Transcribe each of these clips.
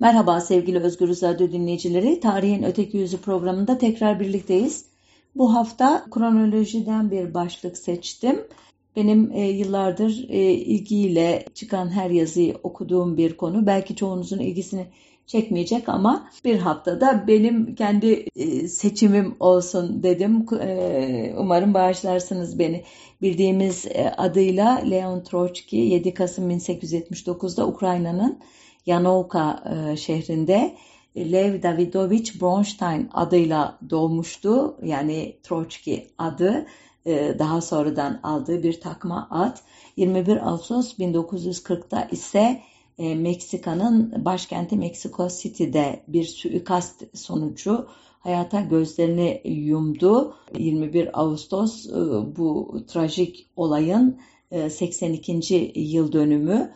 Merhaba sevgili Özgür Radyo dinleyicileri. Tarihin Öteki Yüzü programında tekrar birlikteyiz. Bu hafta kronolojiden bir başlık seçtim. Benim e, yıllardır e, ilgiyle çıkan her yazıyı okuduğum bir konu. Belki çoğunuzun ilgisini çekmeyecek ama bir haftada benim kendi e, seçimim olsun dedim. E, umarım bağışlarsınız beni. Bildiğimiz e, adıyla Leon Trotsky 7 Kasım 1879'da Ukrayna'nın Yanovka e, şehrinde Lev Davidovich Bronstein adıyla doğmuştu. Yani Troçki adı e, daha sonradan aldığı bir takma ad. 21 Ağustos 1940'da ise e, Meksika'nın başkenti Mexico City'de bir suikast sonucu hayata gözlerini yumdu. 21 Ağustos bu trajik olayın 82. yıl dönümü.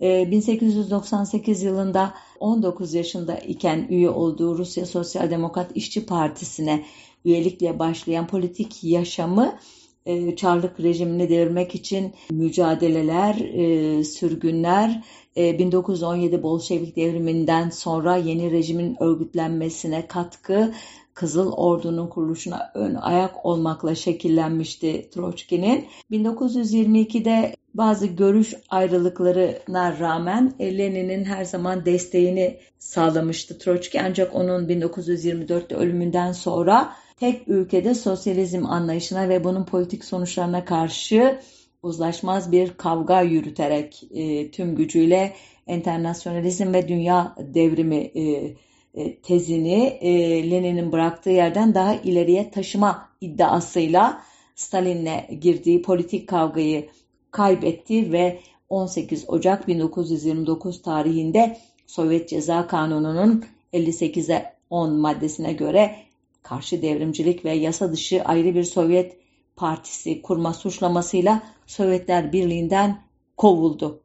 1898 ee, yılında 19 yaşında iken üye olduğu Rusya Sosyal Demokrat İşçi Partisi'ne üyelikle başlayan politik yaşamı e, Çarlık rejimini devirmek için mücadeleler, e, sürgünler, 1917 e, Bolşevik devriminden sonra yeni rejimin örgütlenmesine katkı, Kızıl Ordu'nun kuruluşuna ön ayak olmakla şekillenmişti Troçki'nin. 1922'de bazı görüş ayrılıklarına rağmen Lenin'in her zaman desteğini sağlamıştı Troçki. Ancak onun 1924'te ölümünden sonra tek ülkede sosyalizm anlayışına ve bunun politik sonuçlarına karşı uzlaşmaz bir kavga yürüterek e, tüm gücüyle internasyonalizm ve dünya devrimi e, e, tezini e, Lenin'in bıraktığı yerden daha ileriye taşıma iddiasıyla Stalin'le girdiği politik kavgayı kaybetti ve 18 Ocak 1929 tarihinde Sovyet Ceza Kanunu'nun 58'e 10 maddesine göre karşı devrimcilik ve yasa dışı ayrı bir Sovyet partisi kurma suçlamasıyla Sovyetler Birliği'nden kovuldu.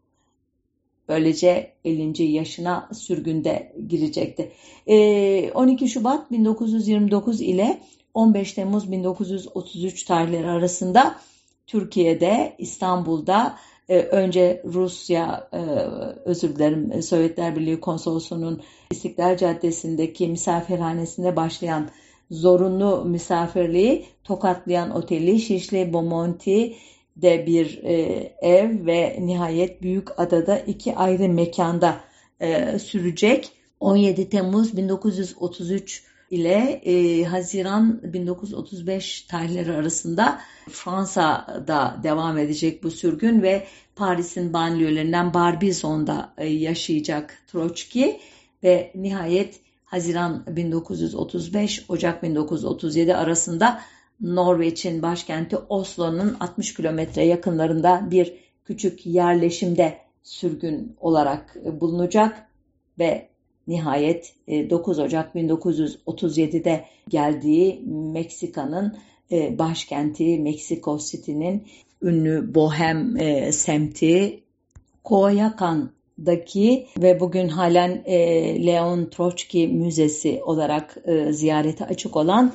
Böylece 50. yaşına sürgünde girecekti. 12 ee, Şubat 1929 ile 15 Temmuz 1933 tarihleri arasında Türkiye'de, İstanbul'da e, önce Rusya, e, özür dilerim Sovyetler Birliği Konsolosu'nun İstiklal Caddesi'ndeki misafirhanesinde başlayan zorunlu misafirliği tokatlayan oteli Şişli Bomonti de bir e, ev ve nihayet Büyük Adada iki ayrı mekanda e, sürecek. 17 Temmuz 1933 ile e, Haziran 1935 tarihleri arasında Fransa'da devam edecek bu sürgün ve Paris'in banliyölerinden Barbizon'da e, yaşayacak Troçki ve nihayet Haziran 1935 Ocak 1937 arasında Norveç'in başkenti Oslo'nun 60 kilometre yakınlarında bir küçük yerleşimde sürgün olarak e, bulunacak ve nihayet 9 e, Ocak 1937'de geldiği Meksika'nın e, başkenti Meksiko City'nin ünlü bohem semti Coyoacan'daki ve bugün halen Leon Trotsky Müzesi olarak ziyarete açık olan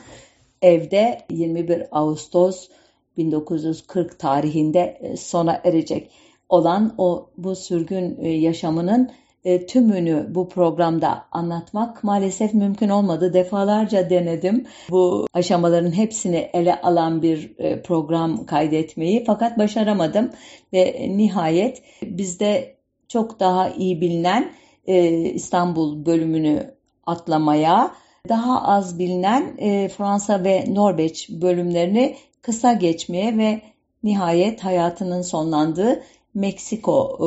evde 21 Ağustos 1940 tarihinde e, sona erecek olan o bu sürgün e, yaşamının e, tümünü bu programda anlatmak maalesef mümkün olmadı. Defalarca denedim bu aşamaların hepsini ele alan bir program kaydetmeyi fakat başaramadım ve nihayet bizde çok daha iyi bilinen İstanbul bölümünü atlamaya daha az bilinen e, Fransa ve Norveç bölümlerini kısa geçmeye ve nihayet hayatının sonlandığı Meksiko,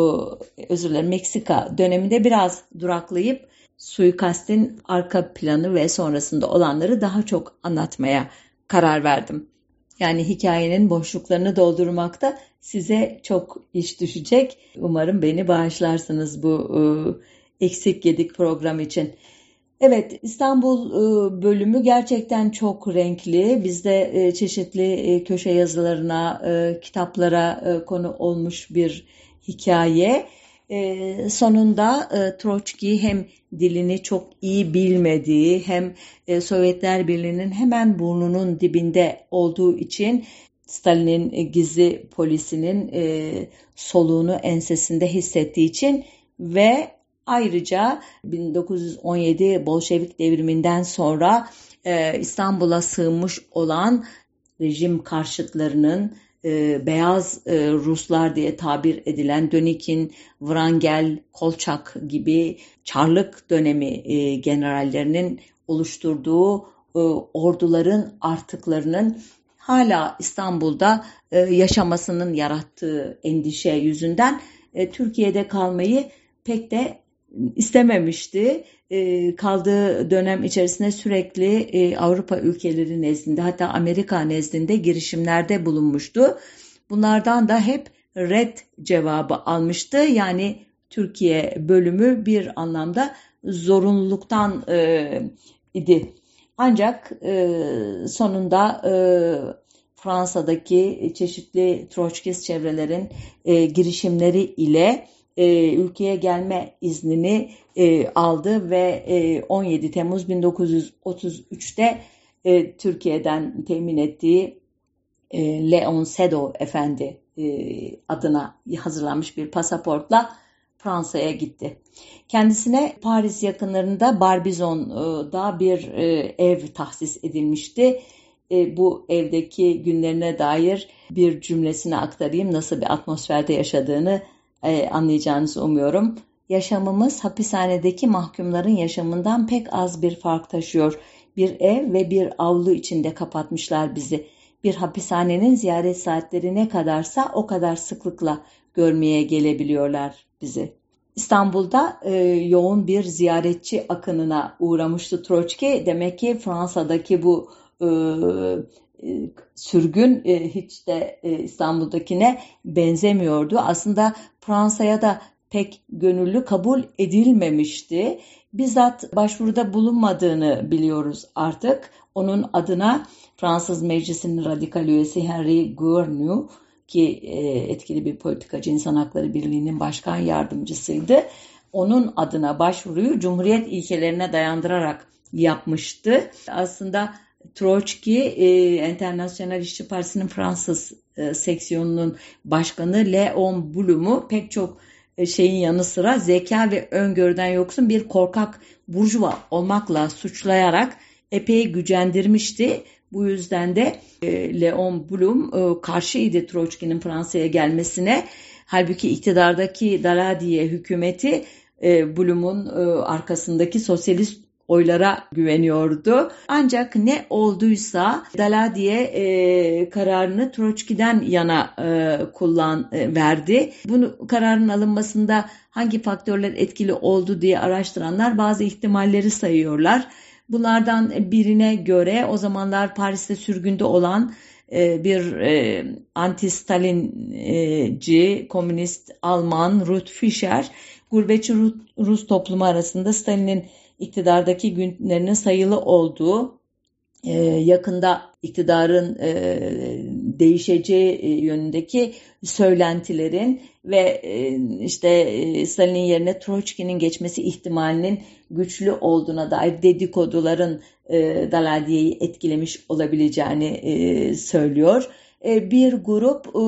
e, özür dilerim Meksika döneminde biraz duraklayıp suikastin arka planı ve sonrasında olanları daha çok anlatmaya karar verdim. Yani hikayenin boşluklarını doldurmakta size çok iş düşecek. Umarım beni bağışlarsınız bu e, eksik yedik program için. Evet, İstanbul e, bölümü gerçekten çok renkli. Bizde e, çeşitli e, köşe yazılarına, kitaplara konu olmuş bir hikaye. Sonunda Troçki hem dilini çok iyi bilmediği hem Sovyetler Birliği'nin hemen burnunun dibinde olduğu için Stalin'in gizli polisinin soluğunu ensesinde hissettiği için ve Ayrıca 1917 Bolşevik devriminden sonra e, İstanbul'a sığınmış olan rejim karşıtlarının e, beyaz e, Ruslar diye tabir edilen Dönik'in, Wrangel, Kolçak gibi Çarlık dönemi e, generallerinin oluşturduğu e, orduların artıklarının hala İstanbul'da e, yaşamasının yarattığı endişe yüzünden e, Türkiye'de kalmayı pek de istememişti. E, kaldığı dönem içerisinde sürekli e, Avrupa ülkeleri nezdinde hatta Amerika nezdinde girişimlerde bulunmuştu. Bunlardan da hep red cevabı almıştı. Yani Türkiye bölümü bir anlamda zorunluluktan e, idi. Ancak e, sonunda e, Fransa'daki çeşitli Troçkist çevrelerin e, girişimleri ile e, ülkeye gelme iznini e, aldı ve e, 17 Temmuz 1933'te e, Türkiye'den temin ettiği e, Leon Sedo Efendi e, adına hazırlanmış bir pasaportla Fransa'ya gitti. Kendisine Paris yakınlarında Barbizon'da bir e, ev tahsis edilmişti. E, bu evdeki günlerine dair bir cümlesini aktarayım. Nasıl bir atmosferde yaşadığını e, anlayacağınızı umuyorum. Yaşamımız hapishanedeki mahkumların yaşamından pek az bir fark taşıyor. Bir ev ve bir avlu içinde kapatmışlar bizi. Bir hapishanenin ziyaret saatleri ne kadarsa o kadar sıklıkla görmeye gelebiliyorlar bizi. İstanbul'da e, yoğun bir ziyaretçi akınına uğramıştı Troçki. Demek ki Fransa'daki bu e, sürgün e, hiç de e, İstanbul'dakine benzemiyordu. Aslında Fransa'ya da pek gönüllü kabul edilmemişti. Bizzat başvuruda bulunmadığını biliyoruz artık. Onun adına Fransız Meclisi'nin radikal üyesi Henry Gournou ki etkili bir politikacı İnsan Hakları Birliği'nin başkan yardımcısıydı. Onun adına başvuruyu Cumhuriyet ilkelerine dayandırarak yapmıştı. Aslında Troçki, e, Enternasyonel İşçi Partisi'nin Fransız e, seksiyonunun başkanı Leon Blum'u pek çok e, şeyin yanı sıra zeka ve öngörüden yoksun bir korkak burjuva olmakla suçlayarak epey gücendirmişti. Bu yüzden de e, Leon Blum e, karşıydı Troçki'nin Fransa'ya gelmesine. Halbuki iktidardaki Daladiye hükümeti e, Blum'un e, arkasındaki sosyalist oylara güveniyordu. Ancak ne olduysa Daladiye e, kararını Troçki'den yana e, kullan e, verdi. Bunu kararın alınmasında hangi faktörler etkili oldu diye araştıranlar bazı ihtimalleri sayıyorlar. Bunlardan birine göre o zamanlar Paris'te sürgünde olan e, bir e, anti-Stalinci, komünist Alman Ruth Fischer, gurbetçi Rus toplumu arasında Stalin'in iktidardaki günlerinin sayılı olduğu e, yakında iktidarın e, değişeceği e, yönündeki söylentilerin ve e, işte e, Stalin'in yerine Troçki'nin geçmesi ihtimalinin güçlü olduğuna dair dedikoduların e, Daladiye'yi etkilemiş olabileceğini e, söylüyor. E, bir grup e,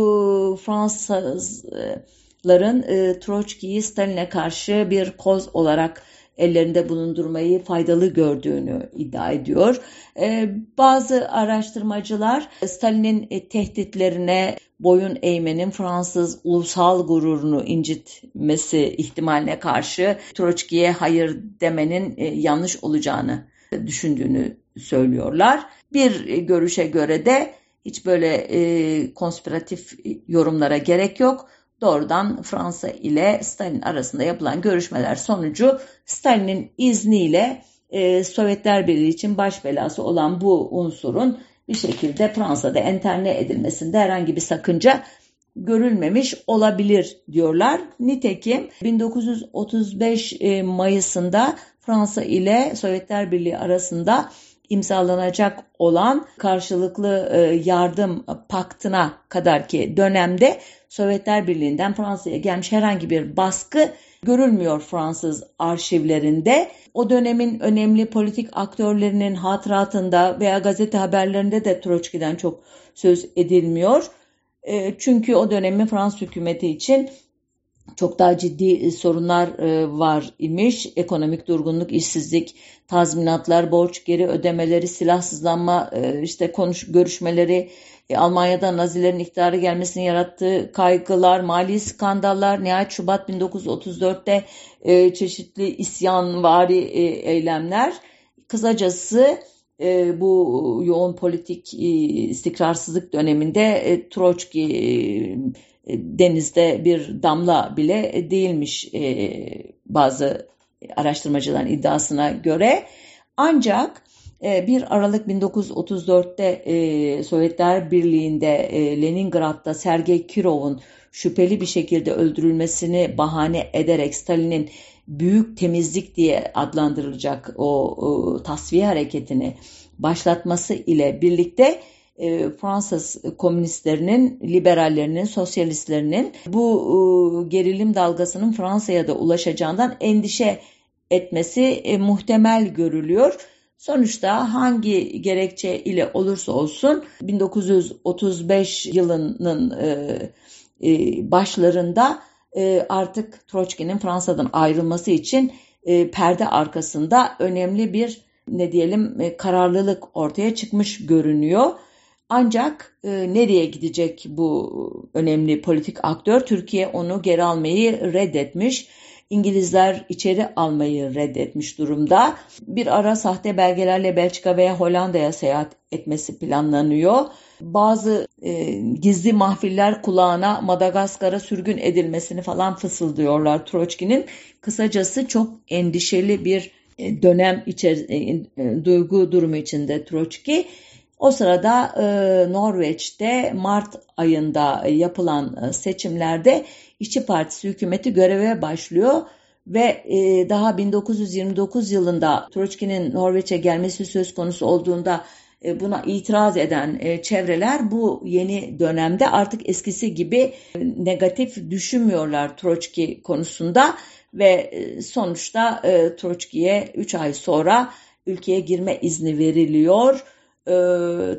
Fransızların e, Troçki'yi Stalin'e karşı bir koz olarak ellerinde bulundurmayı faydalı gördüğünü iddia ediyor. Ee, bazı araştırmacılar Stalin'in e, tehditlerine boyun eğmenin Fransız ulusal gururunu incitmesi ihtimaline karşı Troçki'ye hayır demenin e, yanlış olacağını düşündüğünü söylüyorlar. Bir görüşe göre de hiç böyle e, konspiratif yorumlara gerek yok doğrudan Fransa ile Stalin arasında yapılan görüşmeler sonucu Stalin'in izniyle e, Sovyetler Birliği için baş belası olan bu unsurun bir şekilde Fransa'da enterne edilmesinde herhangi bir sakınca görülmemiş olabilir diyorlar. Nitekim 1935 e, Mayıs'ında Fransa ile Sovyetler Birliği arasında imzalanacak olan karşılıklı e, yardım paktına kadar ki dönemde Sovyetler Birliği'nden Fransa'ya gelmiş herhangi bir baskı görülmüyor Fransız arşivlerinde. O dönemin önemli politik aktörlerinin hatıratında veya gazete haberlerinde de Troçki'den çok söz edilmiyor. E, çünkü o dönemin Fransız hükümeti için çok daha ciddi sorunlar var imiş. Ekonomik durgunluk, işsizlik, tazminatlar, borç geri ödemeleri, silahsızlanma, işte konuş görüşmeleri, Almanya'da Nazilerin iktidarı gelmesini yarattığı kaygılar, mali skandallar, nihayet Şubat 1934'te çeşitli isyanvari eylemler. Kısacası e, bu yoğun politik e, istikrarsızlık döneminde e, Troçki e, denizde bir damla bile değilmiş e, bazı araştırmacıların iddiasına göre. Ancak 1 e, Aralık 1934'te e, Sovyetler Birliği'nde e, Leningrad'da Sergey Kirov'un şüpheli bir şekilde öldürülmesini bahane ederek Stalin'in büyük temizlik diye adlandırılacak o, o tasfiye hareketini başlatması ile birlikte e, Fransız komünistlerinin, liberallerinin, sosyalistlerinin bu e, gerilim dalgasının Fransa'ya da ulaşacağından endişe etmesi e, muhtemel görülüyor. Sonuçta hangi gerekçe ile olursa olsun 1935 yılının e, e, başlarında e, artık Troçki'nin Fransa'dan ayrılması için e, perde arkasında önemli bir ne diyelim e, kararlılık ortaya çıkmış görünüyor. Ancak e, nereye gidecek bu önemli politik aktör? Türkiye onu geri almayı reddetmiş. İngilizler içeri almayı reddetmiş durumda. Bir ara sahte belgelerle Belçika veya Hollanda'ya seyahat etmesi planlanıyor. Bazı e, gizli mahfiller kulağına Madagaskar'a sürgün edilmesini falan fısıldıyorlar Troçki'nin. Kısacası çok endişeli bir e, dönem içer e, e, duygu durumu içinde Troçki. O sırada e, Norveç'te Mart ayında yapılan seçimlerde İşçi Partisi hükümeti göreve başlıyor ve e, daha 1929 yılında Troçki'nin Norveç'e gelmesi söz konusu olduğunda e, buna itiraz eden e, çevreler bu yeni dönemde artık eskisi gibi negatif düşünmüyorlar Troçki konusunda ve sonuçta Troçki'ye 3 ay sonra ülkeye girme izni veriliyor.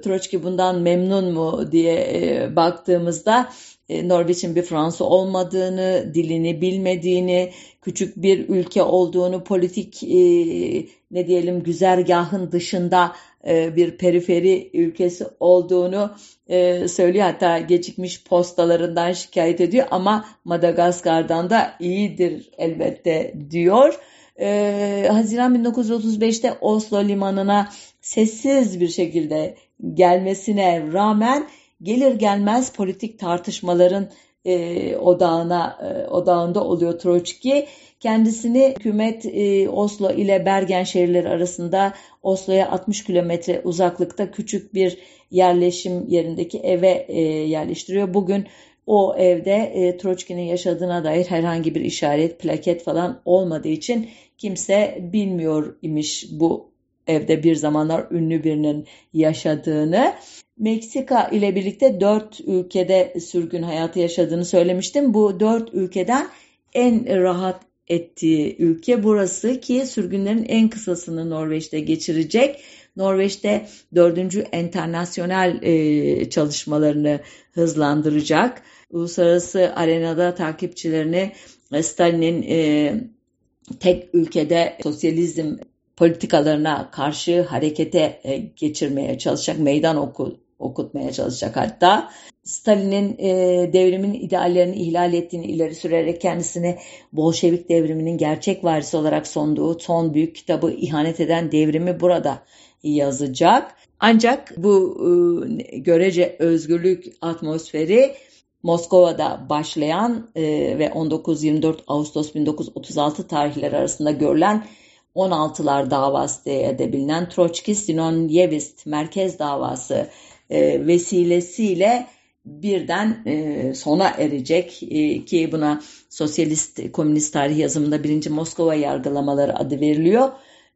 Troçki bundan memnun mu diye baktığımızda Norveç'in bir Fransa olmadığını, dilini bilmediğini, küçük bir ülke olduğunu, politik ne diyelim güzergahın dışında e, bir periferi ülkesi olduğunu e, söylüyor. Hatta gecikmiş postalarından şikayet ediyor ama Madagaskar'dan da iyidir elbette diyor. E, Haziran 1935'te Oslo limanına sessiz bir şekilde gelmesine rağmen gelir gelmez politik tartışmaların e, odağına e, odağında oluyor Troçki. Kendisini hükümet e, Oslo ile Bergen şehirleri arasında Oslo'ya 60 kilometre uzaklıkta küçük bir yerleşim yerindeki eve e, yerleştiriyor. Bugün o evde e, Troçki'nin yaşadığına dair herhangi bir işaret, plaket falan olmadığı için kimse bilmiyor imiş bu evde bir zamanlar ünlü birinin yaşadığını. Meksika ile birlikte dört ülkede sürgün hayatı yaşadığını söylemiştim. Bu dört ülkeden en rahat ettiği ülke burası ki sürgünlerin en kısasını Norveç'te geçirecek. Norveç'te dördüncü enternasyonel e, çalışmalarını hızlandıracak. Uluslararası arenada takipçilerini Stalin'in e, tek ülkede sosyalizm politikalarına karşı harekete e, geçirmeye çalışacak, meydan oku, okutmaya çalışacak hatta. Stalin'in e, devrimin ideallerini ihlal ettiğini ileri sürerek kendisini Bolşevik devriminin gerçek varisi olarak sunduğu son büyük kitabı ihanet eden devrimi burada yazacak. Ancak bu e, görece özgürlük atmosferi Moskova'da başlayan e, ve 19-24 Ağustos 1936 tarihleri arasında görülen 16'lar davası diye de bilinen Troçki-Sinonyevist merkez davası e, vesilesiyle birden e, sona erecek e, ki buna sosyalist komünist tarih yazımında birinci Moskova yargılamaları adı veriliyor.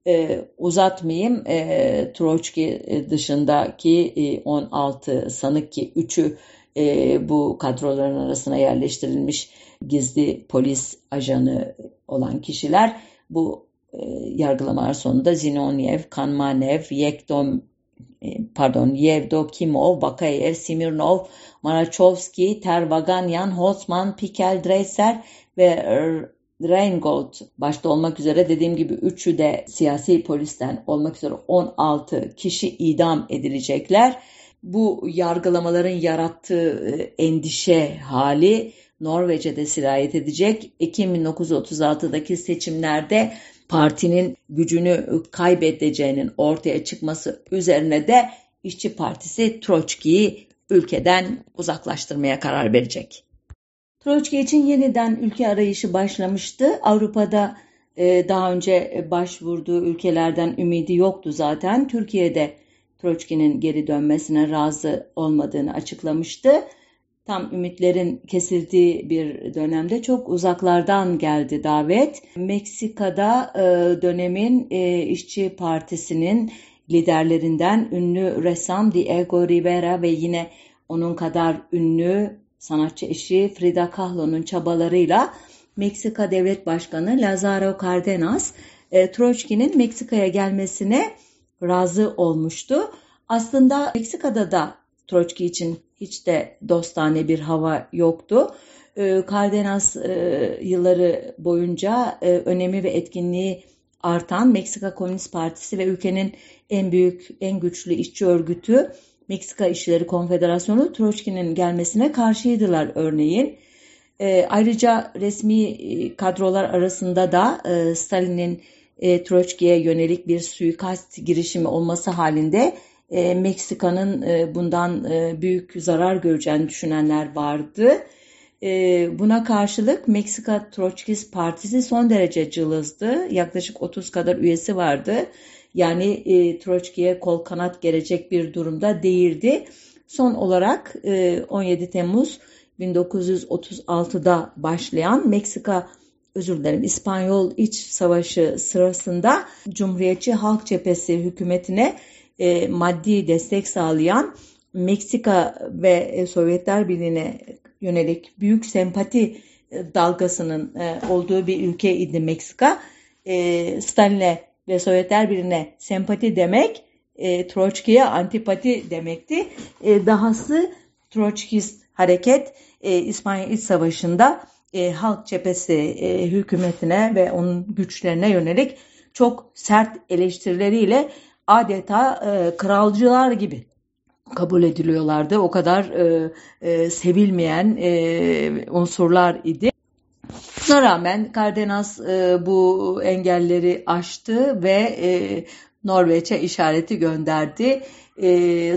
E, uzatmayayım e, Troçki dışındaki e, 16 sanık ki 3'ü e, bu kadroların arasına yerleştirilmiş gizli polis ajanı olan kişiler bu yargılamalar sonunda Zinonyev, Kanmanev, Yekdom e, pardon Yevdokimov, Bakayev, Simirnov, Marachovski, Tervaganyan, Holtzman, Pikel, Dreiser ve Reingold başta olmak üzere dediğim gibi üçü de siyasi polisten olmak üzere 16 kişi idam edilecekler. Bu yargılamaların yarattığı e, endişe hali Norveç'e sirayet edecek. Ekim 1936'daki seçimlerde partinin gücünü kaybedeceğinin ortaya çıkması üzerine de İşçi Partisi Troçki'yi ülkeden uzaklaştırmaya karar verecek. Troçki için yeniden ülke arayışı başlamıştı. Avrupa'da e, daha önce başvurduğu ülkelerden ümidi yoktu zaten. Türkiye'de Troçki'nin geri dönmesine razı olmadığını açıklamıştı. Tam ümitlerin kesildiği bir dönemde çok uzaklardan geldi davet. Meksika'da e, dönemin e, işçi partisinin liderlerinden ünlü ressam Diego Rivera ve yine onun kadar ünlü sanatçı eşi Frida Kahlo'nun çabalarıyla Meksika Devlet Başkanı Lázaro Cárdenas e, Troçki'nin Meksika'ya gelmesine razı olmuştu. Aslında Meksika'da da Troçki için hiç de dostane bir hava yoktu. E, Cárdenas e, yılları boyunca e, önemi ve etkinliği artan Meksika Komünist Partisi ve ülkenin en büyük, en güçlü işçi örgütü Meksika İşçileri Konfederasyonu Troçki'nin gelmesine karşıydılar örneğin. E, ayrıca resmi e, kadrolar arasında da Stalin'in e, Troçki'ye yönelik bir suikast girişimi olması halinde e, Meksika'nın e, bundan e, büyük zarar göreceğini düşünenler vardı. E, buna karşılık Meksika Troçkist Partisi son derece cılızdı. Yaklaşık 30 kadar üyesi vardı. Yani e, Troçki'ye kol kanat gelecek bir durumda değildi. Son olarak e, 17 Temmuz 1936'da başlayan Meksika özür dilerim İspanyol İç Savaşı sırasında Cumhuriyetçi Halk Cephesi hükümetine e, maddi destek sağlayan Meksika ve Sovyetler Birliği'ne yönelik büyük sempati e, dalgasının e, olduğu bir ülkeydi Meksika. E, Stalin'e ve Sovyetler Birliği'ne sempati demek e, Troçki'ye antipati demekti. E, dahası Troçkist hareket e, İspanya İç Savaşı'nda e, halk cephesi e, hükümetine ve onun güçlerine yönelik çok sert eleştirileriyle adeta e, kralcılar gibi kabul ediliyorlardı. O kadar e, e, sevilmeyen e, unsurlar idi. Buna rağmen Kardenas e, bu engelleri aştı ve e, Norveç'e işareti gönderdi. E,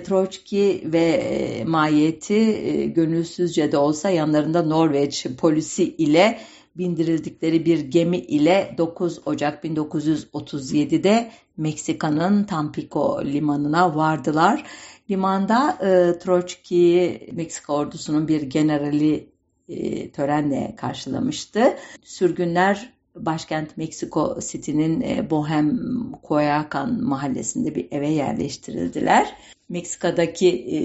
Troçki ve e, Mayeti e, gönülsüzce de olsa yanlarında Norveç polisi ile bindirildikleri bir gemi ile 9 Ocak 1937'de Meksika'nın Tampico limanına vardılar. Limanda e, Troçki'yi Meksika ordusunun bir generali e, törenle karşılamıştı. Sürgünler başkent Meksiko City'nin e, Bohem Coyoacan mahallesinde bir eve yerleştirildiler. Meksika'daki e,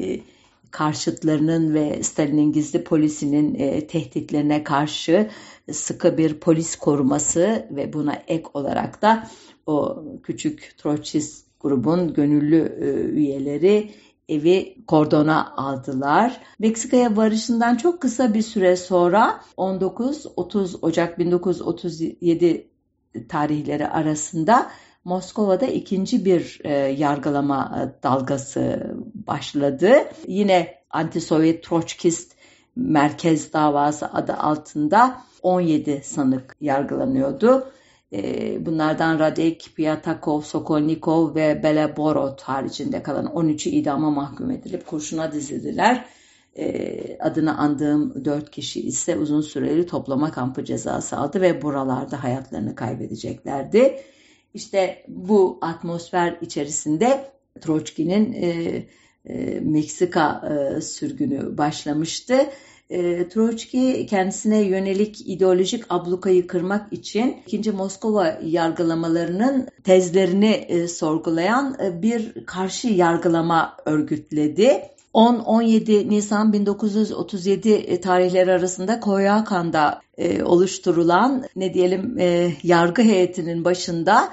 karşıtlarının ve Stalin'in gizli polisinin e, tehditlerine karşı sıkı bir polis koruması ve buna ek olarak da o küçük Troçist grubun gönüllü e, üyeleri evi kordona aldılar. Meksika'ya varışından çok kısa bir süre sonra 19-30 Ocak 1937 tarihleri arasında Moskova'da ikinci bir e, yargılama e, dalgası başladı. Yine anti-Sovyet Troçkist Merkez Davası adı altında 17 sanık yargılanıyordu. Ee, bunlardan Radek, Piatakov, Sokolnikov ve Beleborod haricinde kalan 13'ü idama mahkum edilip kurşuna dizildiler. Ee, adını andığım 4 kişi ise uzun süreli toplama kampı cezası aldı ve buralarda hayatlarını kaybedeceklerdi. İşte bu atmosfer içerisinde Troçki'nin e, e, Meksika e, sürgünü başlamıştı e, Troçki kendisine yönelik ideolojik ablukayı kırmak için 2. Moskova yargılamalarının tezlerini e, sorgulayan e, bir karşı yargılama örgütledi. 10-17 Nisan 1937 e, tarihleri arasında Koyakan'da e, oluşturulan ne diyelim e, yargı heyetinin başında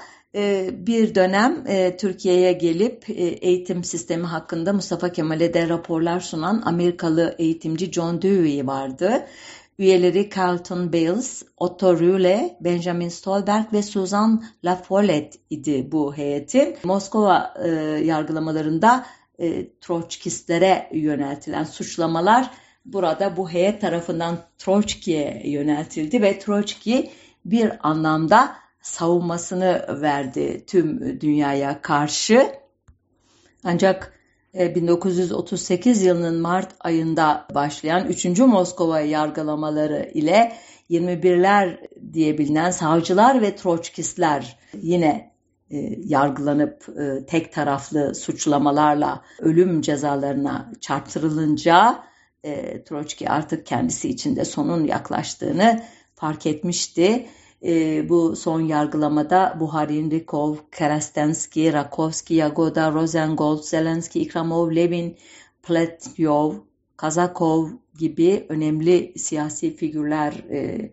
bir dönem e, Türkiye'ye gelip e, eğitim sistemi hakkında Mustafa Kemal'e de raporlar sunan Amerikalı eğitimci John Dewey vardı. Üyeleri Carlton Bales, Otto Rühle, Benjamin Stolberg ve Susan Lafollette idi bu heyetin. Moskova e, yargılamalarında Troçkistlere yöneltilen suçlamalar burada bu heyet tarafından Troçki'ye yöneltildi ve Troçki bir anlamda savunmasını verdi tüm dünyaya karşı. Ancak 1938 e, yılının Mart ayında başlayan 3. Moskova yargılamaları ile 21'ler diye bilinen savcılar ve Troçkistler yine e, yargılanıp e, tek taraflı suçlamalarla ölüm cezalarına çarptırılınca Troçki artık kendisi içinde sonun yaklaştığını fark etmişti e, bu son yargılamada Buharin, Rikov, Kerastensky, Rakovsky, Yagoda, Rosengold, Zelensky, Ikramov, Levin, Pletnyov, Kazakov gibi önemli siyasi figürler e,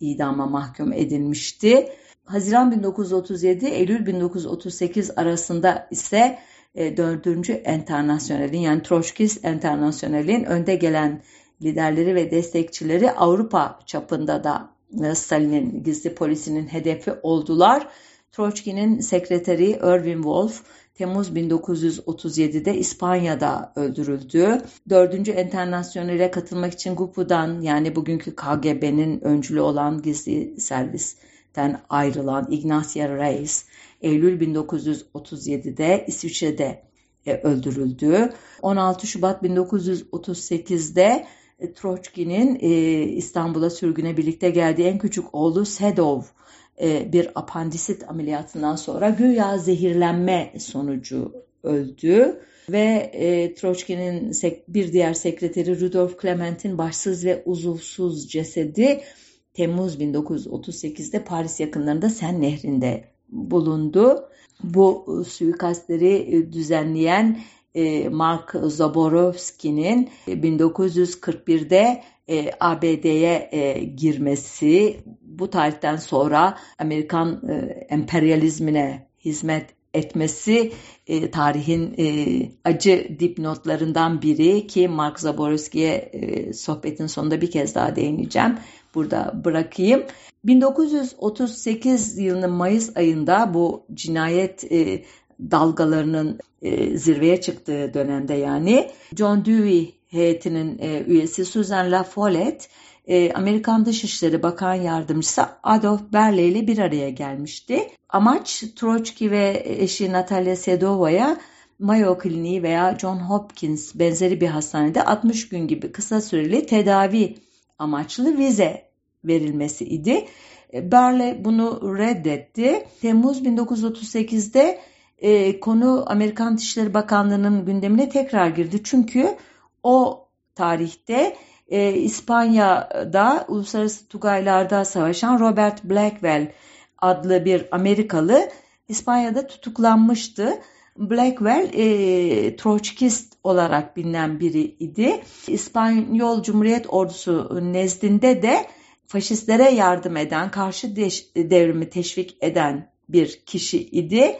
idama mahkum edilmişti. Haziran 1937, Eylül 1938 arasında ise e, 4. Enternasyonelin yani Troçkist Enternasyonelin önde gelen liderleri ve destekçileri Avrupa çapında da Stalin'in gizli polisinin hedefi oldular. Troçki'nin sekreteri Erwin Wolf Temmuz 1937'de İspanya'da öldürüldü. Dördüncü Enternasyonel'e katılmak için GUPU'dan yani bugünkü KGB'nin öncülü olan gizli servisten ayrılan Ignacia Reis Eylül 1937'de İsviçre'de e, öldürüldü. 16 Şubat 1938'de e, Troçki'nin e, İstanbul'a sürgüne birlikte geldiği en küçük oğlu Sedov e, bir apandisit ameliyatından sonra güya zehirlenme sonucu öldü ve e, Troçki'nin bir diğer sekreteri Rudolf Clement'in başsız ve uzuvsuz cesedi Temmuz 1938'de Paris yakınlarında Sen Nehri'nde bulundu. Bu suikastleri düzenleyen e, Mark Zaborowski'nin 1941'de e, ABD'ye e, girmesi bu tarihten sonra Amerikan emperyalizmine hizmet etmesi e, tarihin e, acı dipnotlarından biri ki Mark Zaborski'ye e, sohbetin sonunda bir kez daha değineceğim. Burada bırakayım. 1938 yılının Mayıs ayında bu cinayet e, dalgalarının e, zirveye çıktığı dönemde yani John Dewey heyetinin e, üyesi Susan La Follette e, Amerikan Dışişleri Bakan Yardımcısı Adolf Berle ile bir araya gelmişti. Amaç Troçki ve eşi Natalia Sedova'ya Mayo Kliniği veya John Hopkins benzeri bir hastanede 60 gün gibi kısa süreli tedavi amaçlı vize verilmesi idi. E, Berle bunu reddetti. Temmuz 1938'de e, konu Amerikan Dışişleri Bakanlığı'nın gündemine tekrar girdi. Çünkü o tarihte e, İspanya'da uluslararası tugaylarda savaşan Robert Blackwell adlı bir Amerikalı İspanya'da tutuklanmıştı. Blackwell e, Troçkist olarak bilinen biri idi. İspanyol Cumhuriyet Ordusu nezdinde de faşistlere yardım eden, karşı devrimi teşvik eden bir kişi idi.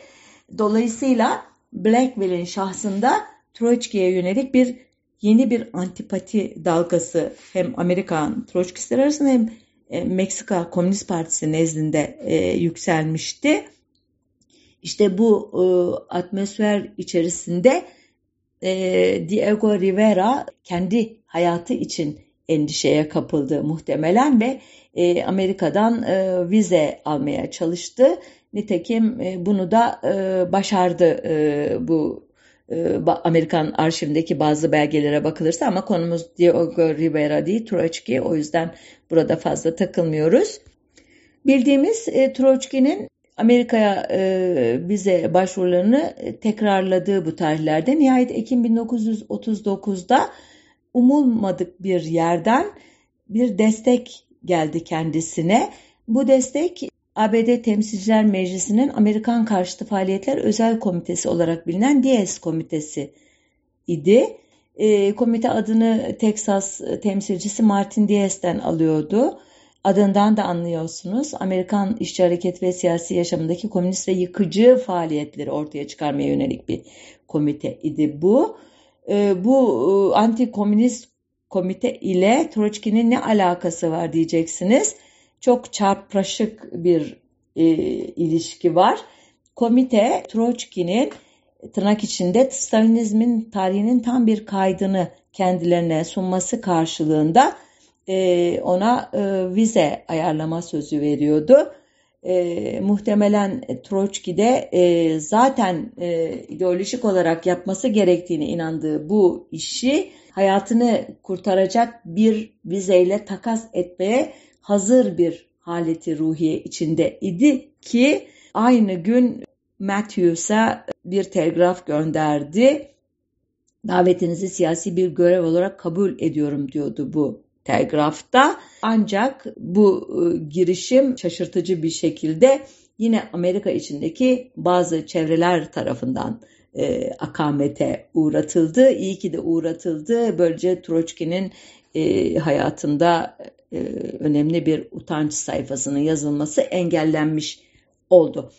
Dolayısıyla Blackwell'in şahsında Troçki'ye yönelik bir yeni bir antipati dalgası hem Amerikan Troçkistler arasında hem e, Meksika Komünist Partisi nezdinde e, yükselmişti. İşte bu e, atmosfer içerisinde e, Diego Rivera kendi hayatı için endişeye kapıldı muhtemelen ve e, Amerika'dan e, vize almaya çalıştı Nitekim e, bunu da e, başardı e, bu Amerikan arşivindeki bazı belgelere bakılırsa ama konumuz Diego Rivera değil Troçki o yüzden burada fazla takılmıyoruz. Bildiğimiz Troçki'nin Amerika'ya bize başvurularını tekrarladığı bu tarihlerde nihayet Ekim 1939'da umulmadık bir yerden bir destek geldi kendisine. Bu destek ABD Temsilciler Meclisi'nin Amerikan karşıtı faaliyetler özel komitesi olarak bilinen DS komitesi idi. E, komite adını Texas temsilcisi Martin Diaz'den alıyordu. Adından da anlıyorsunuz. Amerikan işçi hareket ve siyasi yaşamındaki komünist ve yıkıcı faaliyetleri ortaya çıkarmaya yönelik bir komite idi bu. E, bu e, anti komünist komite ile Troçki'nin ne alakası var diyeceksiniz. Çok çarpışık bir e, ilişki var. Komite Troçki'nin tırnak içinde Stalinizmin tarihinin tam bir kaydını kendilerine sunması karşılığında e, ona e, vize ayarlama sözü veriyordu. E, muhtemelen Troçki de e, zaten e, ideolojik olarak yapması gerektiğini inandığı bu işi hayatını kurtaracak bir vizeyle takas etmeye hazır bir haleti ruhiye içinde idi ki aynı gün Matthews'a bir telgraf gönderdi. Davetinizi siyasi bir görev olarak kabul ediyorum diyordu bu telgrafta. Ancak bu e, girişim şaşırtıcı bir şekilde yine Amerika içindeki bazı çevreler tarafından e, akamete uğratıldı. İyi ki de uğratıldı. Böylece Troçki'nin e, hayatında e, önemli bir utanç sayfasının yazılması engellenmiş oldu.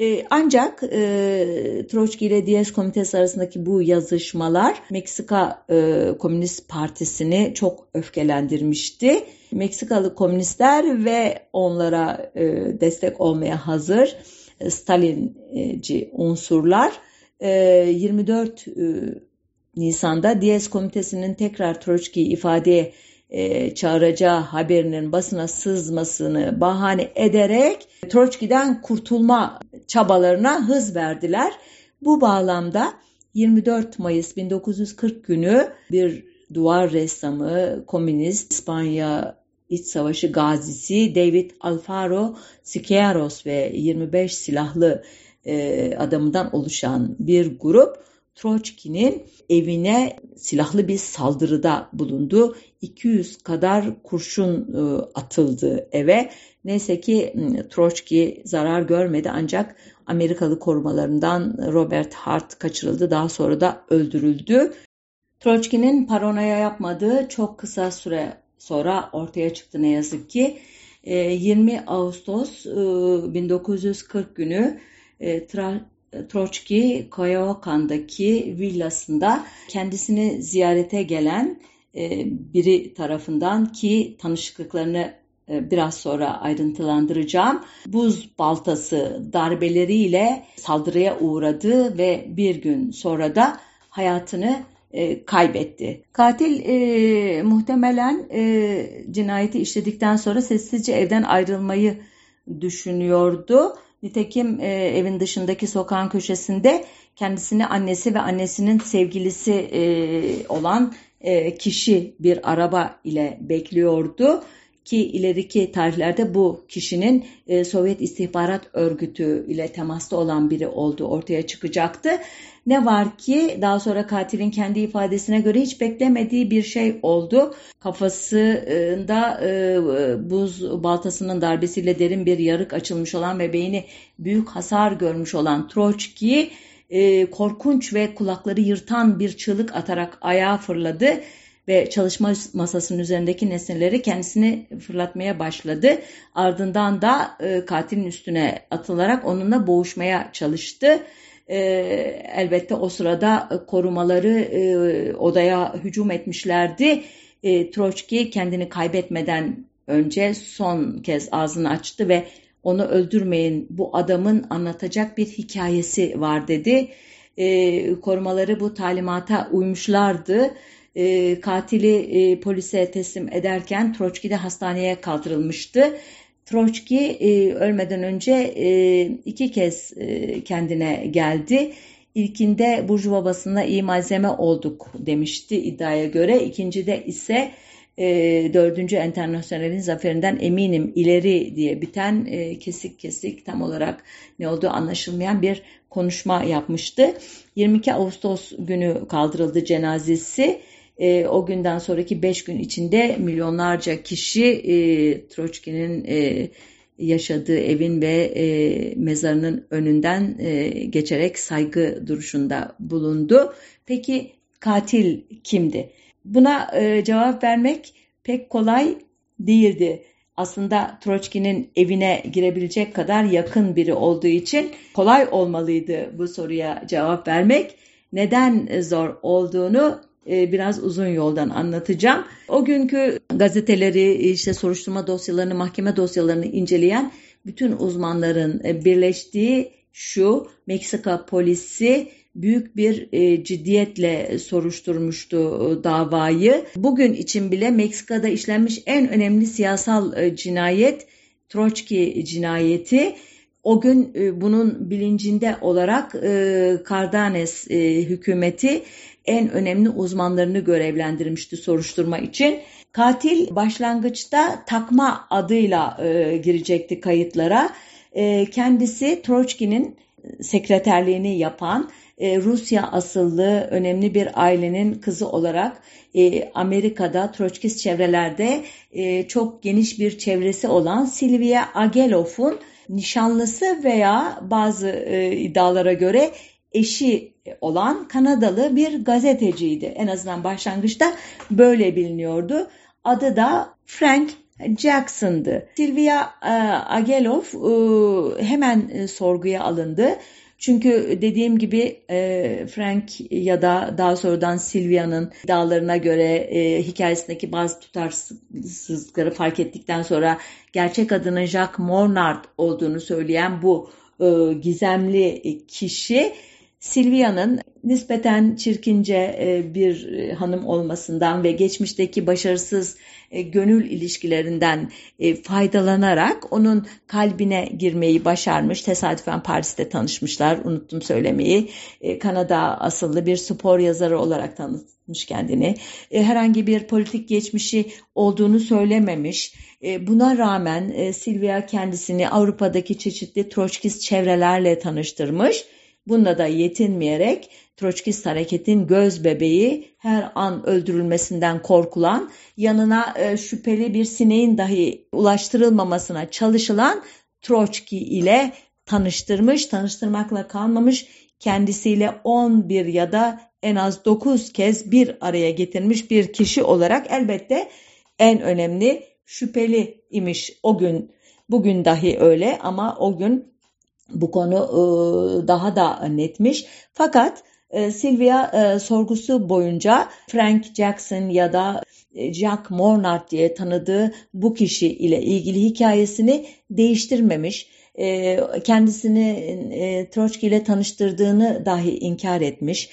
E, ancak e, Troçki ile Diaz Komitesi arasındaki bu yazışmalar Meksika e, Komünist Partisi'ni çok öfkelendirmişti. Meksikalı komünistler ve onlara e, destek olmaya hazır e, Stalinci unsurlar e, 24 e, Nisan'da Diaz Komitesi'nin tekrar Troçki'yi ifadeye e, çağıracağı haberinin basına sızmasını bahane ederek Troçki'den kurtulma çabalarına hız verdiler. Bu bağlamda 24 Mayıs 1940 günü bir duvar ressamı, komünist, İspanya İç Savaşı gazisi David Alfaro Siqueiros ve 25 silahlı e, adamından oluşan bir grup Troçki'nin evine silahlı bir saldırıda bulundu. 200 kadar kurşun e, atıldı eve. Neyse ki Troçki zarar görmedi ancak Amerikalı korumalarından Robert Hart kaçırıldı. Daha sonra da öldürüldü. Troçki'nin paranoya yapmadığı çok kısa süre sonra ortaya çıktı ne yazık ki. 20 e, Ağustos 1940 e, günü Troçki Coyoacan'daki villasında kendisini ziyarete gelen e, biri tarafından ki tanışıklıklarını e, biraz sonra ayrıntılandıracağım. Buz baltası darbeleriyle saldırıya uğradı ve bir gün sonra da hayatını e, kaybetti. Katil e, muhtemelen e, cinayeti işledikten sonra sessizce evden ayrılmayı düşünüyordu. Nitekim e, evin dışındaki sokağın köşesinde kendisini annesi ve annesinin sevgilisi e, olan e, kişi bir araba ile bekliyordu ki ileriki tarihlerde bu kişinin e, Sovyet İstihbarat Örgütü ile temasta olan biri olduğu ortaya çıkacaktı. Ne var ki daha sonra katilin kendi ifadesine göre hiç beklemediği bir şey oldu. Kafasında e, buz baltasının darbesiyle derin bir yarık açılmış olan ve beyni büyük hasar görmüş olan Troçki e, korkunç ve kulakları yırtan bir çığlık atarak ayağa fırladı ve çalışma masasının üzerindeki nesneleri kendisini fırlatmaya başladı. Ardından da e, katilin üstüne atılarak onunla boğuşmaya çalıştı. E, elbette o sırada korumaları e, odaya hücum etmişlerdi. E, Troçki kendini kaybetmeden önce son kez ağzını açtı ve onu öldürmeyin bu adamın anlatacak bir hikayesi var dedi. E, korumaları bu talimata uymuşlardı. E, katili e, polise teslim ederken Troçki de hastaneye kaldırılmıştı. Troçki e, ölmeden önce e, iki kez e, kendine geldi. İlkinde Burjuva basına iyi malzeme olduk demişti iddiaya göre. İkincide ise e, dördüncü Enternasyonel'in zaferinden eminim ileri diye biten e, kesik kesik tam olarak ne olduğu anlaşılmayan bir konuşma yapmıştı. 22 Ağustos günü kaldırıldı cenazesi. E, o günden sonraki 5 gün içinde milyonlarca kişi e, Troçki'nin e, yaşadığı evin ve e, mezarının önünden e, geçerek saygı duruşunda bulundu. Peki katil kimdi? Buna e, cevap vermek pek kolay değildi. Aslında Troçki'nin evine girebilecek kadar yakın biri olduğu için kolay olmalıydı bu soruya cevap vermek. Neden zor olduğunu e, biraz uzun yoldan anlatacağım. O günkü gazeteleri, işte soruşturma dosyalarını, mahkeme dosyalarını inceleyen bütün uzmanların e, birleştiği şu Meksika polisi büyük bir e, ciddiyetle soruşturmuştu e, davayı. Bugün için bile Meksika'da işlenmiş en önemli siyasal cinayet Troçki cinayeti. O gün bunun bilincinde olarak e, Cardenas hükümeti en önemli uzmanlarını görevlendirmişti soruşturma için. Katil başlangıçta takma adıyla e, girecekti kayıtlara. E, kendisi Troçki'nin sekreterliğini yapan e, Rusya asıllı önemli bir ailenin kızı olarak e, Amerika'da Troçkist çevrelerde e, çok geniş bir çevresi olan Silvia Agelov'un nişanlısı veya bazı e, iddialara göre eşi olan Kanadalı bir gazeteciydi. En azından başlangıçta böyle biliniyordu. Adı da Frank Jackson'dı. Silvia e, Agelov e, hemen e, sorguya alındı. Çünkü dediğim gibi Frank ya da daha sonradan Silvia'nın iddialarına göre hikayesindeki bazı tutarsızlıkları fark ettikten sonra gerçek adının Jacques Mornard olduğunu söyleyen bu gizemli kişi Silvia'nın nispeten çirkince e, bir e, hanım olmasından ve geçmişteki başarısız e, gönül ilişkilerinden faydalanarak onun kalbine girmeyi başarmış. Tesadüfen Paris'te tanışmışlar. Unuttum söylemeyi. Kanada asıllı bir spor yazarı olarak tanıtmış kendini. Herhangi bir politik geçmişi olduğunu söylememiş. Buna rağmen Silvia kendisini Avrupa'daki çeşitli Troçkist çevrelerle tanıştırmış Bununla da yetinmeyerek Troçkist hareketin göz bebeği her an öldürülmesinden korkulan, yanına e, şüpheli bir sineğin dahi ulaştırılmamasına çalışılan Troçki ile tanıştırmış, tanıştırmakla kalmamış, kendisiyle 11 ya da en az 9 kez bir araya getirmiş bir kişi olarak elbette en önemli şüpheli imiş o gün. Bugün dahi öyle ama o gün bu konu e, daha da netmiş. Fakat e, Sylvia e, sorgusu boyunca Frank Jackson ya da Jack Mornard diye tanıdığı bu kişi ile ilgili hikayesini değiştirmemiş. Kendisini Troçki ile tanıştırdığını dahi inkar etmiş.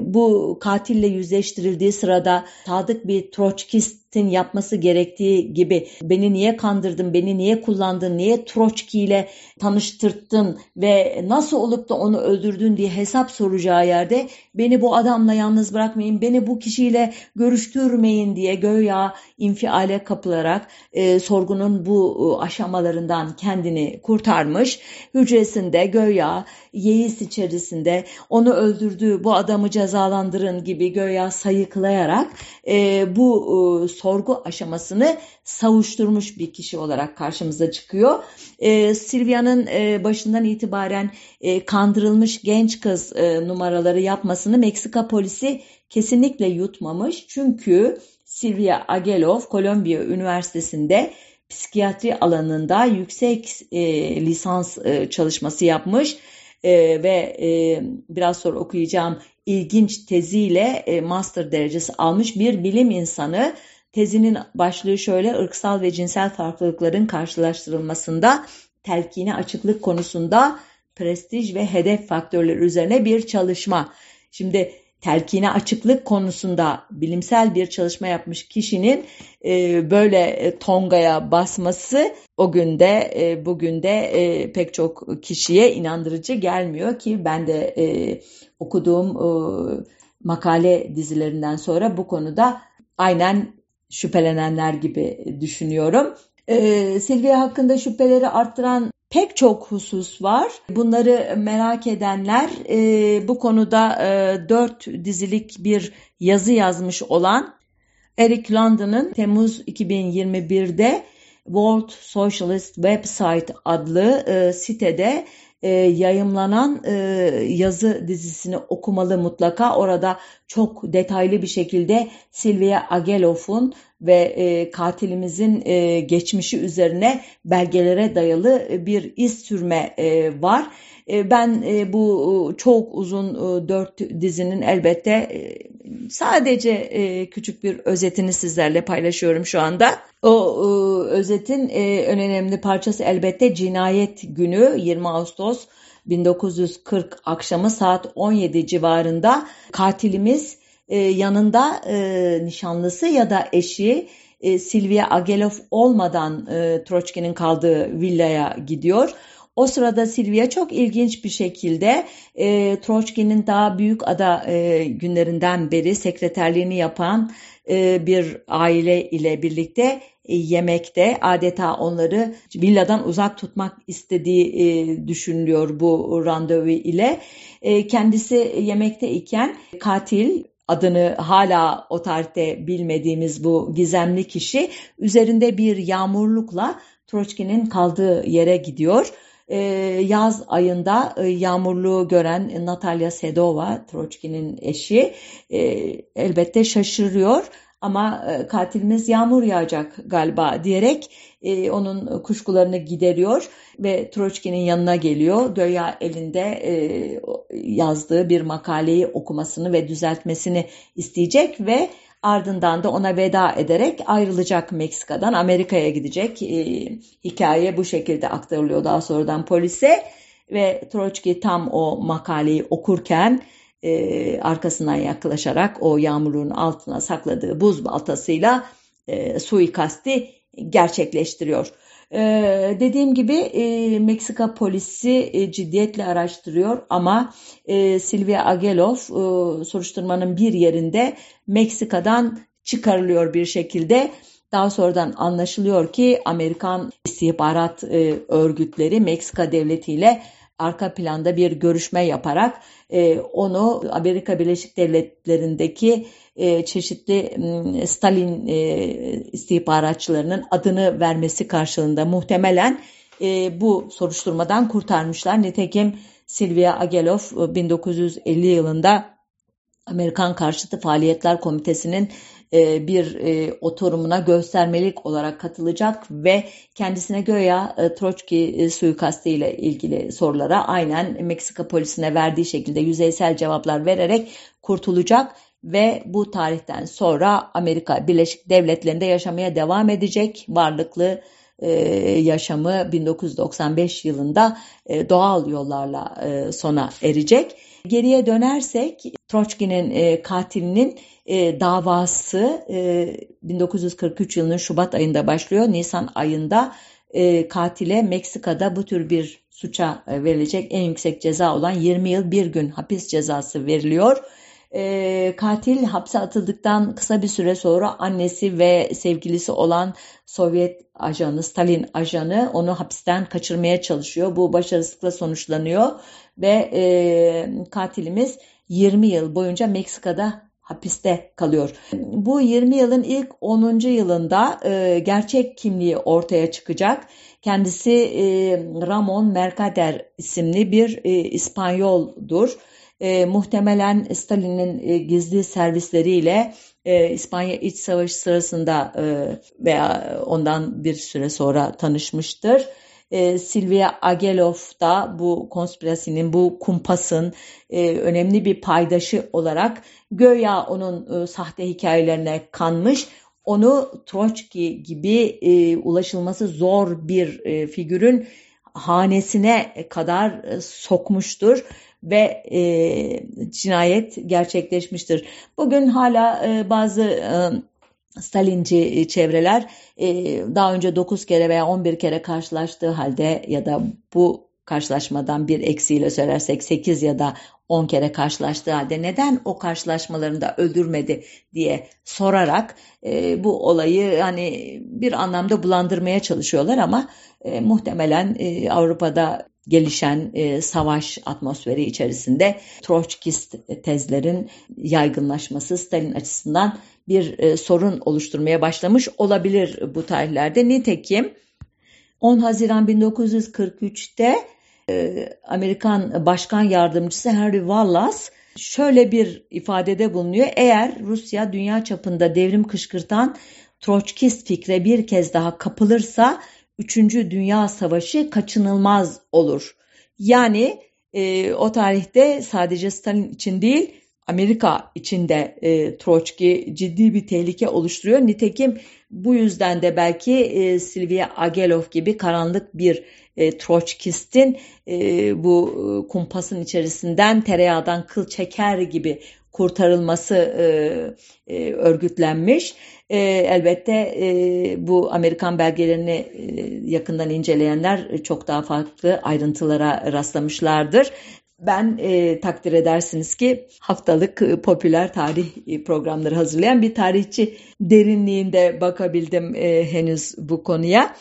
Bu katille yüzleştirildiği sırada sadık bir Troçkist Marxist'in yapması gerektiği gibi beni niye kandırdın, beni niye kullandın, niye Troçki ile tanıştırttın ve nasıl olup da onu öldürdün diye hesap soracağı yerde beni bu adamla yalnız bırakmayın, beni bu kişiyle görüştürmeyin diye göya infiale kapılarak e, sorgunun bu e, aşamalarından kendini kurtarmış. Hücresinde göya yeis içerisinde onu öldürdüğü bu adamı cezalandırın gibi göya sayıklayarak e, bu e, sorgu aşamasını savuşturmuş bir kişi olarak karşımıza çıkıyor. E, Silvia'nın e, başından itibaren e, kandırılmış genç kız e, numaraları yapmasını Meksika polisi kesinlikle yutmamış. Çünkü Silvia Agelov Kolombiya Üniversitesi'nde psikiyatri alanında yüksek e, lisans e, çalışması yapmış e, ve e, biraz sonra okuyacağım ilginç teziyle e, master derecesi almış bir bilim insanı. Tezinin başlığı şöyle ırksal ve cinsel farklılıkların karşılaştırılmasında telkine açıklık konusunda prestij ve hedef faktörleri üzerine bir çalışma. Şimdi telkine açıklık konusunda bilimsel bir çalışma yapmış kişinin e, böyle e, tongaya basması o günde e, bugün de e, pek çok kişiye inandırıcı gelmiyor ki ben de e, okuduğum e, makale dizilerinden sonra bu konuda aynen şüphelenenler gibi düşünüyorum. Ee, Silvia hakkında şüpheleri arttıran pek çok husus var. Bunları merak edenler e, bu konuda e, dört dizilik bir yazı yazmış olan Eric London'ın Temmuz 2021'de World Socialist Website adlı e, sitede e, yayımlanan e, yazı dizisini okumalı mutlaka. Orada çok detaylı bir şekilde Silvia Agelov'un ve e, katilimizin e, geçmişi üzerine belgelere dayalı bir iz sürme e, var. E, ben e, bu çok uzun e, dört dizinin elbette e, sadece e, küçük bir özetini sizlerle paylaşıyorum şu anda. O e, özetin e, en önemli parçası elbette cinayet günü 20 Ağustos 1940 akşamı saat 17 civarında katilimiz e, yanında e, nişanlısı ya da eşi e, Silvia Agelov olmadan e, Troçki'nin kaldığı villaya gidiyor. O sırada Silvia çok ilginç bir şekilde e, Troçki'nin daha büyük ada e, günlerinden beri sekreterliğini yapan e, bir aile ile birlikte e, yemekte adeta onları villadan uzak tutmak istediği e, düşünülüyor bu randevu ile. E, kendisi yemekte iken katil adını hala o tarihte bilmediğimiz bu gizemli kişi üzerinde bir yağmurlukla Troçki'nin kaldığı yere gidiyor. Ee, yaz ayında e, yağmurluğu gören Natalya Sedova, Troçki'nin eşi e, elbette şaşırıyor ama e, katilimiz yağmur yağacak galiba diyerek e, onun kuşkularını gideriyor ve Troçki'nin yanına geliyor. Göya elinde e, yazdığı bir makaleyi okumasını ve düzeltmesini isteyecek ve ardından da ona veda ederek ayrılacak Meksika'dan Amerika'ya gidecek. E, hikaye bu şekilde aktarılıyor daha sonradan polise ve Troçki tam o makaleyi okurken e, arkasından yaklaşarak o yağmurun altına sakladığı buz baltasıyla e, suikasti gerçekleştiriyor. Ee, dediğim gibi e, Meksika polisi e, ciddiyetle araştırıyor ama e, Silvia Agelov e, soruşturmanın bir yerinde Meksika'dan çıkarılıyor bir şekilde. Daha sonradan anlaşılıyor ki Amerikan istihbarat e, örgütleri Meksika devletiyle arka planda bir görüşme yaparak e, onu Amerika Birleşik Devletleri'ndeki e, çeşitli Stalin e, istihbaratçılarının adını vermesi karşılığında muhtemelen e, bu soruşturmadan kurtarmışlar. Nitekim Silvia Agelov 1950 e, yılında Amerikan Karşıtı Faaliyetler Komitesi'nin e, bir e, oturumuna göstermelik olarak katılacak ve kendisine göya e, Troçki suikastı ile ilgili sorulara aynen Meksika polisine verdiği şekilde yüzeysel cevaplar vererek kurtulacak ve bu tarihten sonra Amerika Birleşik Devletleri'nde yaşamaya devam edecek varlıklı yaşamı 1995 yılında doğal yollarla sona erecek. Geriye dönersek Troçki'nin katilinin e, davası e, 1943 yılının Şubat ayında başlıyor. Nisan ayında e, katile Meksika'da bu tür bir suça e, verilecek en yüksek ceza olan 20 yıl bir gün hapis cezası veriliyor. E, katil hapse atıldıktan kısa bir süre sonra annesi ve sevgilisi olan Sovyet ajanı, Stalin ajanı onu hapisten kaçırmaya çalışıyor. Bu başarısızlıkla sonuçlanıyor ve e, katilimiz 20 yıl boyunca Meksika'da hapiste kalıyor. Bu 20 yılın ilk 10. yılında e, gerçek kimliği ortaya çıkacak. Kendisi e, Ramon Mercader isimli bir e, İspanyoldur. E, muhtemelen Stalin'in e, gizli servisleriyle e, İspanya İç Savaşı sırasında e, veya ondan bir süre sonra tanışmıştır e, Silvia Agelov da bu konspirasinin, bu kumpasın e, önemli bir paydaşı olarak göya onun e, sahte hikayelerine kanmış, onu Troçki gibi e, ulaşılması zor bir e, figürün hanesine kadar e, sokmuştur ve e, cinayet gerçekleşmiştir. Bugün hala e, bazı e, Stalinci e, çevreler e, daha önce 9 kere veya 11 kere karşılaştığı halde ya da bu karşılaşmadan bir eksiğiyle söylersek 8 ya da 10 kere karşılaştığı halde neden o karşılaşmalarında öldürmedi diye sorarak e, bu olayı hani bir anlamda bulandırmaya çalışıyorlar ama e, muhtemelen e, Avrupa'da gelişen e, savaş atmosferi içerisinde Troçkist tezlerin yaygınlaşması Stalin açısından bir e, sorun oluşturmaya başlamış olabilir bu tarihlerde. Nitekim 10 Haziran 1943'te e, Amerikan Başkan Yardımcısı Henry Wallace şöyle bir ifadede bulunuyor. Eğer Rusya dünya çapında devrim kışkırtan Troçkist fikre bir kez daha kapılırsa 3. Dünya Savaşı kaçınılmaz olur. Yani e, o tarihte sadece Stalin için değil Amerika içinde e, Troçki ciddi bir tehlike oluşturuyor. Nitekim bu yüzden de belki e, Silvia Agelov gibi karanlık bir e, Troçkist'in e, bu e, kumpasın içerisinden tereyağdan kıl çeker gibi kurtarılması e, e, örgütlenmiş. E, elbette e, bu Amerikan belgelerini e, yakından inceleyenler çok daha farklı ayrıntılara rastlamışlardır. Ben e, takdir edersiniz ki haftalık e, popüler tarih e, programları hazırlayan bir tarihçi derinliğinde bakabildim e, henüz bu konuya.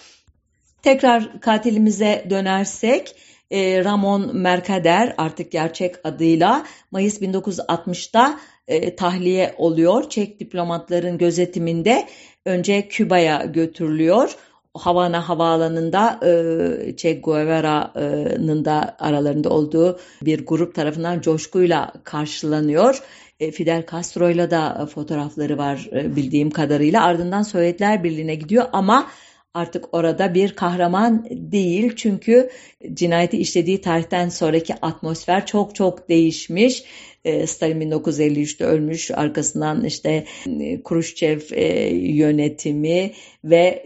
Tekrar katilimize dönersek e, Ramon Mercader artık gerçek adıyla Mayıs 1960'da e, tahliye oluyor. Çek diplomatların gözetiminde önce Küba'ya götürülüyor. Havana havaalanında Che Guevara'nın da aralarında olduğu bir grup tarafından coşkuyla karşılanıyor. E, Fidel Castro'yla da fotoğrafları var e, bildiğim kadarıyla. Ardından Sovyetler Birliği'ne gidiyor ama artık orada bir kahraman değil. Çünkü cinayeti işlediği tarihten sonraki atmosfer çok çok değişmiş. E, Stalin 1953'te ölmüş. Arkasından işte e, e, yönetimi ve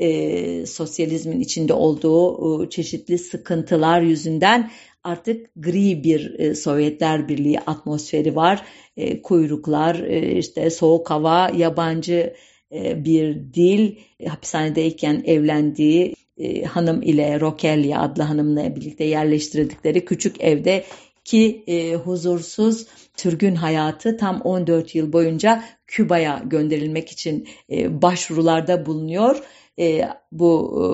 sosyalizmin içinde olduğu çeşitli sıkıntılar yüzünden artık gri bir Sovyetler Birliği atmosferi var. Kuyruklar, işte soğuk hava, yabancı bir dil, hapishanedeyken evlendiği hanım ile Rokelia adlı hanımla birlikte yerleştirdikleri küçük evde ki e, huzursuz sürgün hayatı tam 14 yıl boyunca Küba'ya gönderilmek için e, başvurularda bulunuyor. E, bu e,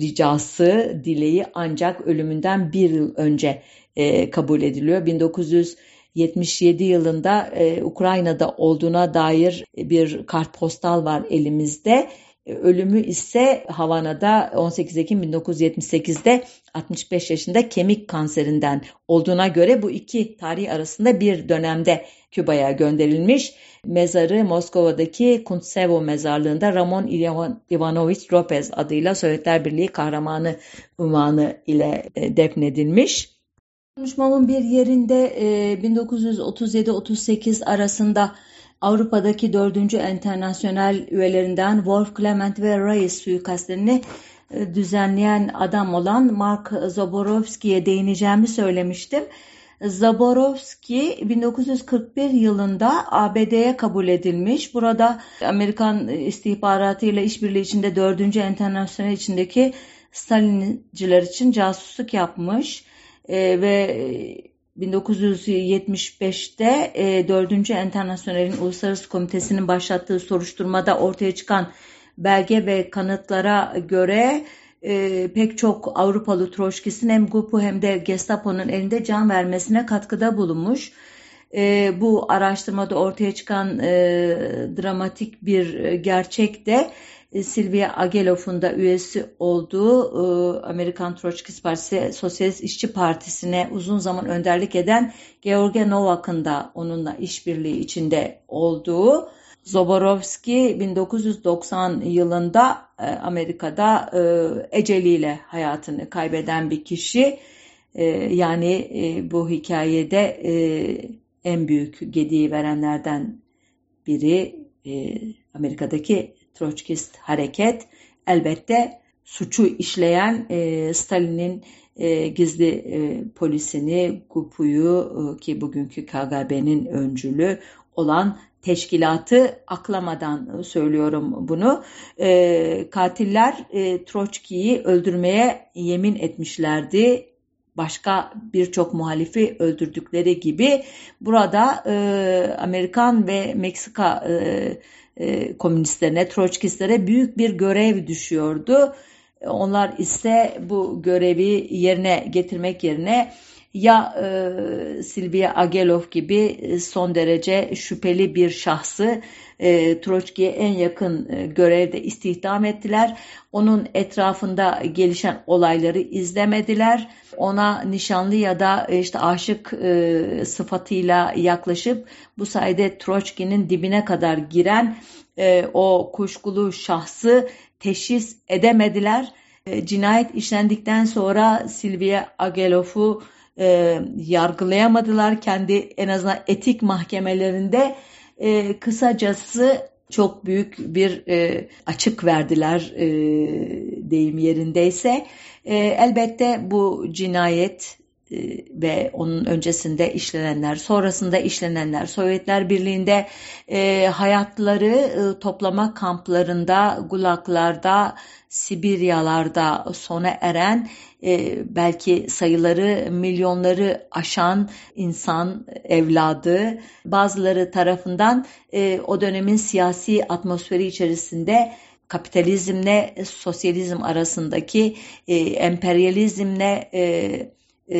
ricası, dileği ancak ölümünden bir yıl önce e, kabul ediliyor. 1977 yılında e, Ukrayna'da olduğuna dair bir kartpostal var elimizde. E, ölümü ise Havana'da 18 Ekim 1978'de 65 yaşında kemik kanserinden olduğuna göre bu iki tarih arasında bir dönemde Küba'ya gönderilmiş. Mezarı Moskova'daki Kuntsevo mezarlığında Ramon Ivanovich Lopez adıyla Sovyetler Birliği kahramanı unvanı ile e, defnedilmiş. Konuşmamın bir yerinde 1937-38 e, arasında Avrupa'daki dördüncü internasyonel üyelerinden Wolf Clement ve Reis suikastlerini e, düzenleyen adam olan Mark Zaborowski'ye değineceğimi söylemiştim. Zaborowski 1941 yılında ABD'ye kabul edilmiş. Burada Amerikan istihbaratı ile işbirliği içinde 4. Enternasyonel içindeki Stalinciler için casusluk yapmış e, ve 1975'te e, 4. Enternasyonel'in Uluslararası Komitesi'nin başlattığı soruşturmada ortaya çıkan belge ve kanıtlara göre e, pek çok Avrupalı Troşkis'in hem GUP'u hem de Gestapo'nun elinde can vermesine katkıda bulunmuş. E, bu araştırmada ortaya çıkan e, dramatik bir gerçek de Silvia Agelov'un da üyesi olduğu e, Amerikan Troçkist Partisi Sosyalist İşçi Partisi'ne uzun zaman önderlik eden George Novak'ın da onunla işbirliği içinde olduğu Zoborowski 1990 yılında e, Amerika'da eceliyle hayatını kaybeden bir kişi. Yani bu hikayede en büyük gediği verenlerden biri Amerika'daki Troçkist hareket elbette suçu işleyen e, Stalin'in e, gizli e, polisini, GUP'uyu e, ki bugünkü KGB'nin öncülü olan teşkilatı aklamadan söylüyorum bunu. E, katiller e, Troçki'yi öldürmeye yemin etmişlerdi. Başka birçok muhalifi öldürdükleri gibi burada e, Amerikan ve Meksika e, e, komünistlerine, Troçkistlere büyük bir görev düşüyordu. Onlar ise bu görevi yerine getirmek yerine ya e, Silvia Agelov gibi son derece şüpheli bir şahsı e, Troçki'ye en yakın e, görevde istihdam ettiler. Onun etrafında gelişen olayları izlemediler. Ona nişanlı ya da e, işte aşık e, sıfatıyla yaklaşıp bu sayede Troçki'nin dibine kadar giren e, o kuşkulu şahsı teşhis edemediler. E, cinayet işlendikten sonra Silvia Agelov'u e, yargılayamadılar. Kendi en azından etik mahkemelerinde e, kısacası çok büyük bir e, açık verdiler e, deyim yerindeyse. E, elbette bu cinayet e, ve onun öncesinde işlenenler, sonrasında işlenenler, Sovyetler Birliği'nde e, hayatları e, toplama kamplarında, gulaklarda, Sibiryalarda sona eren e, belki sayıları milyonları aşan insan evladı bazıları tarafından e, o dönemin siyasi atmosferi içerisinde kapitalizmle sosyalizm arasındaki e, emperyalizmle e, e,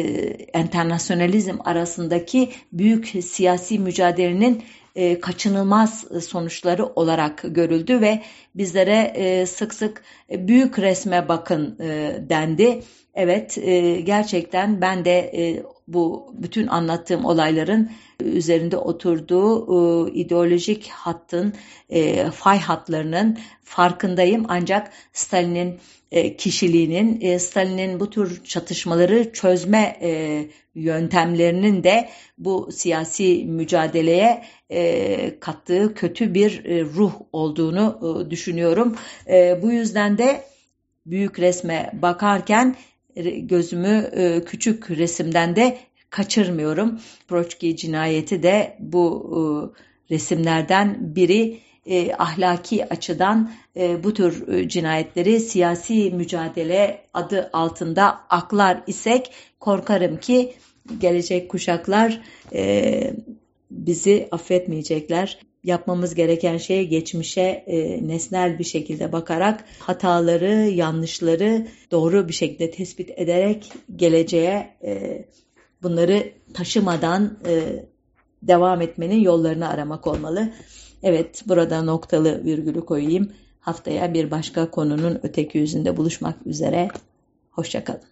enternasyonalizm arasındaki büyük siyasi mücadelenin e, kaçınılmaz sonuçları olarak görüldü ve bizlere e, sık sık büyük resme bakın e, dendi. Evet e, gerçekten ben de e, bu bütün anlattığım olayların üzerinde oturduğu e, ideolojik hattın, e, fay hatlarının farkındayım. Ancak Stalin'in e, kişiliğinin, e, Stalin'in bu tür çatışmaları çözme e, yöntemlerinin de bu siyasi mücadeleye e, kattığı kötü bir e, ruh olduğunu e, düşünüyorum. E, bu yüzden de büyük resme bakarken gözümü e, küçük resimden de kaçırmıyorum. Broçki cinayeti de bu e, resimlerden biri e, ahlaki açıdan e, bu tür e, cinayetleri siyasi mücadele adı altında aklar isek korkarım ki gelecek kuşaklar e, bizi affetmeyecekler. Yapmamız gereken şey geçmişe e, nesnel bir şekilde bakarak hataları, yanlışları doğru bir şekilde tespit ederek geleceğe e, bunları taşımadan e, devam etmenin yollarını aramak olmalı. Evet burada noktalı virgülü koyayım. Haftaya bir başka konunun öteki yüzünde buluşmak üzere. Hoşçakalın.